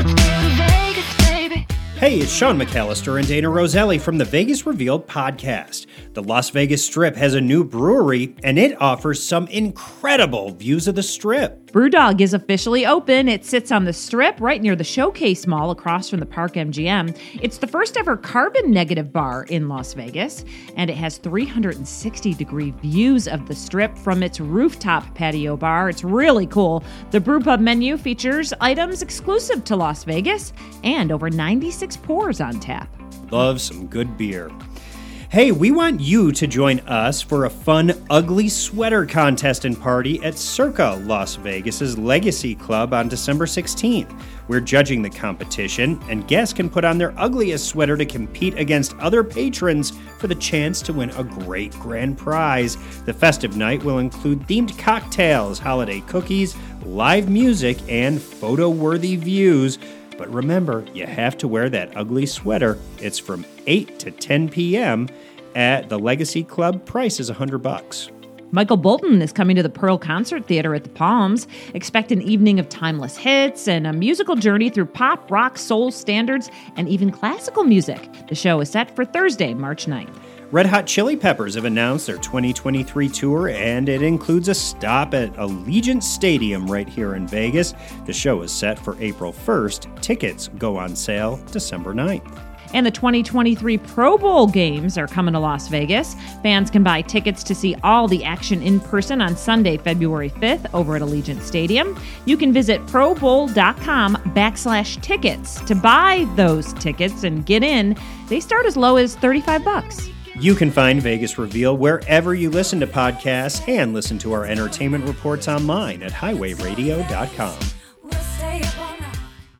It's better than Hey, it's Sean McAllister and Dayna Roselli from the Vegas Revealed podcast. The Las Vegas Strip has a new brewery, and it offers some incredible views of the Strip. Brewdog is officially open. It sits on the strip right near the Showcase Mall across from the Park MGM. It's the first ever carbon negative bar in Las Vegas, and it has 360 degree views of the strip from its rooftop patio bar. It's really cool. The brewpub menu features items exclusive to Las Vegas and over 96 pours on tap. Love some good beer. Hey, we want you to join us for a fun ugly sweater contest and party at Circa Las Vegas's Legacy Club on December 16th. We're judging the competition, and guests can put on their ugliest sweater to compete against other patrons for the chance to win a great grand prize. The festive night will include themed cocktails, holiday cookies, live music, and photo worthy views. But remember, you have to wear that ugly sweater. It's from 8 to 10 p.m. at the Legacy Club. Price is 100 bucks. Michael Bolton is coming to the Pearl Concert Theater at the Palms. Expect an evening of timeless hits and a musical journey through pop, rock, soul standards, and even classical music. The show is set for Thursday, March 9th. Red Hot Chili Peppers have announced their 2023 tour, and it includes a stop at Allegiant Stadium right here in Vegas. The show is set for April 1st. Tickets go on sale December 9th. And the 2023 Pro Bowl games are coming to Las Vegas. Fans can buy tickets to see all the action in person on Sunday, February 5th over at Allegiant Stadium. You can visit probowl.com backslash tickets to buy those tickets and get in. They start as low as 35 bucks. You can find Vegas Reveal wherever you listen to podcasts and listen to our entertainment reports online at highwayradio.com.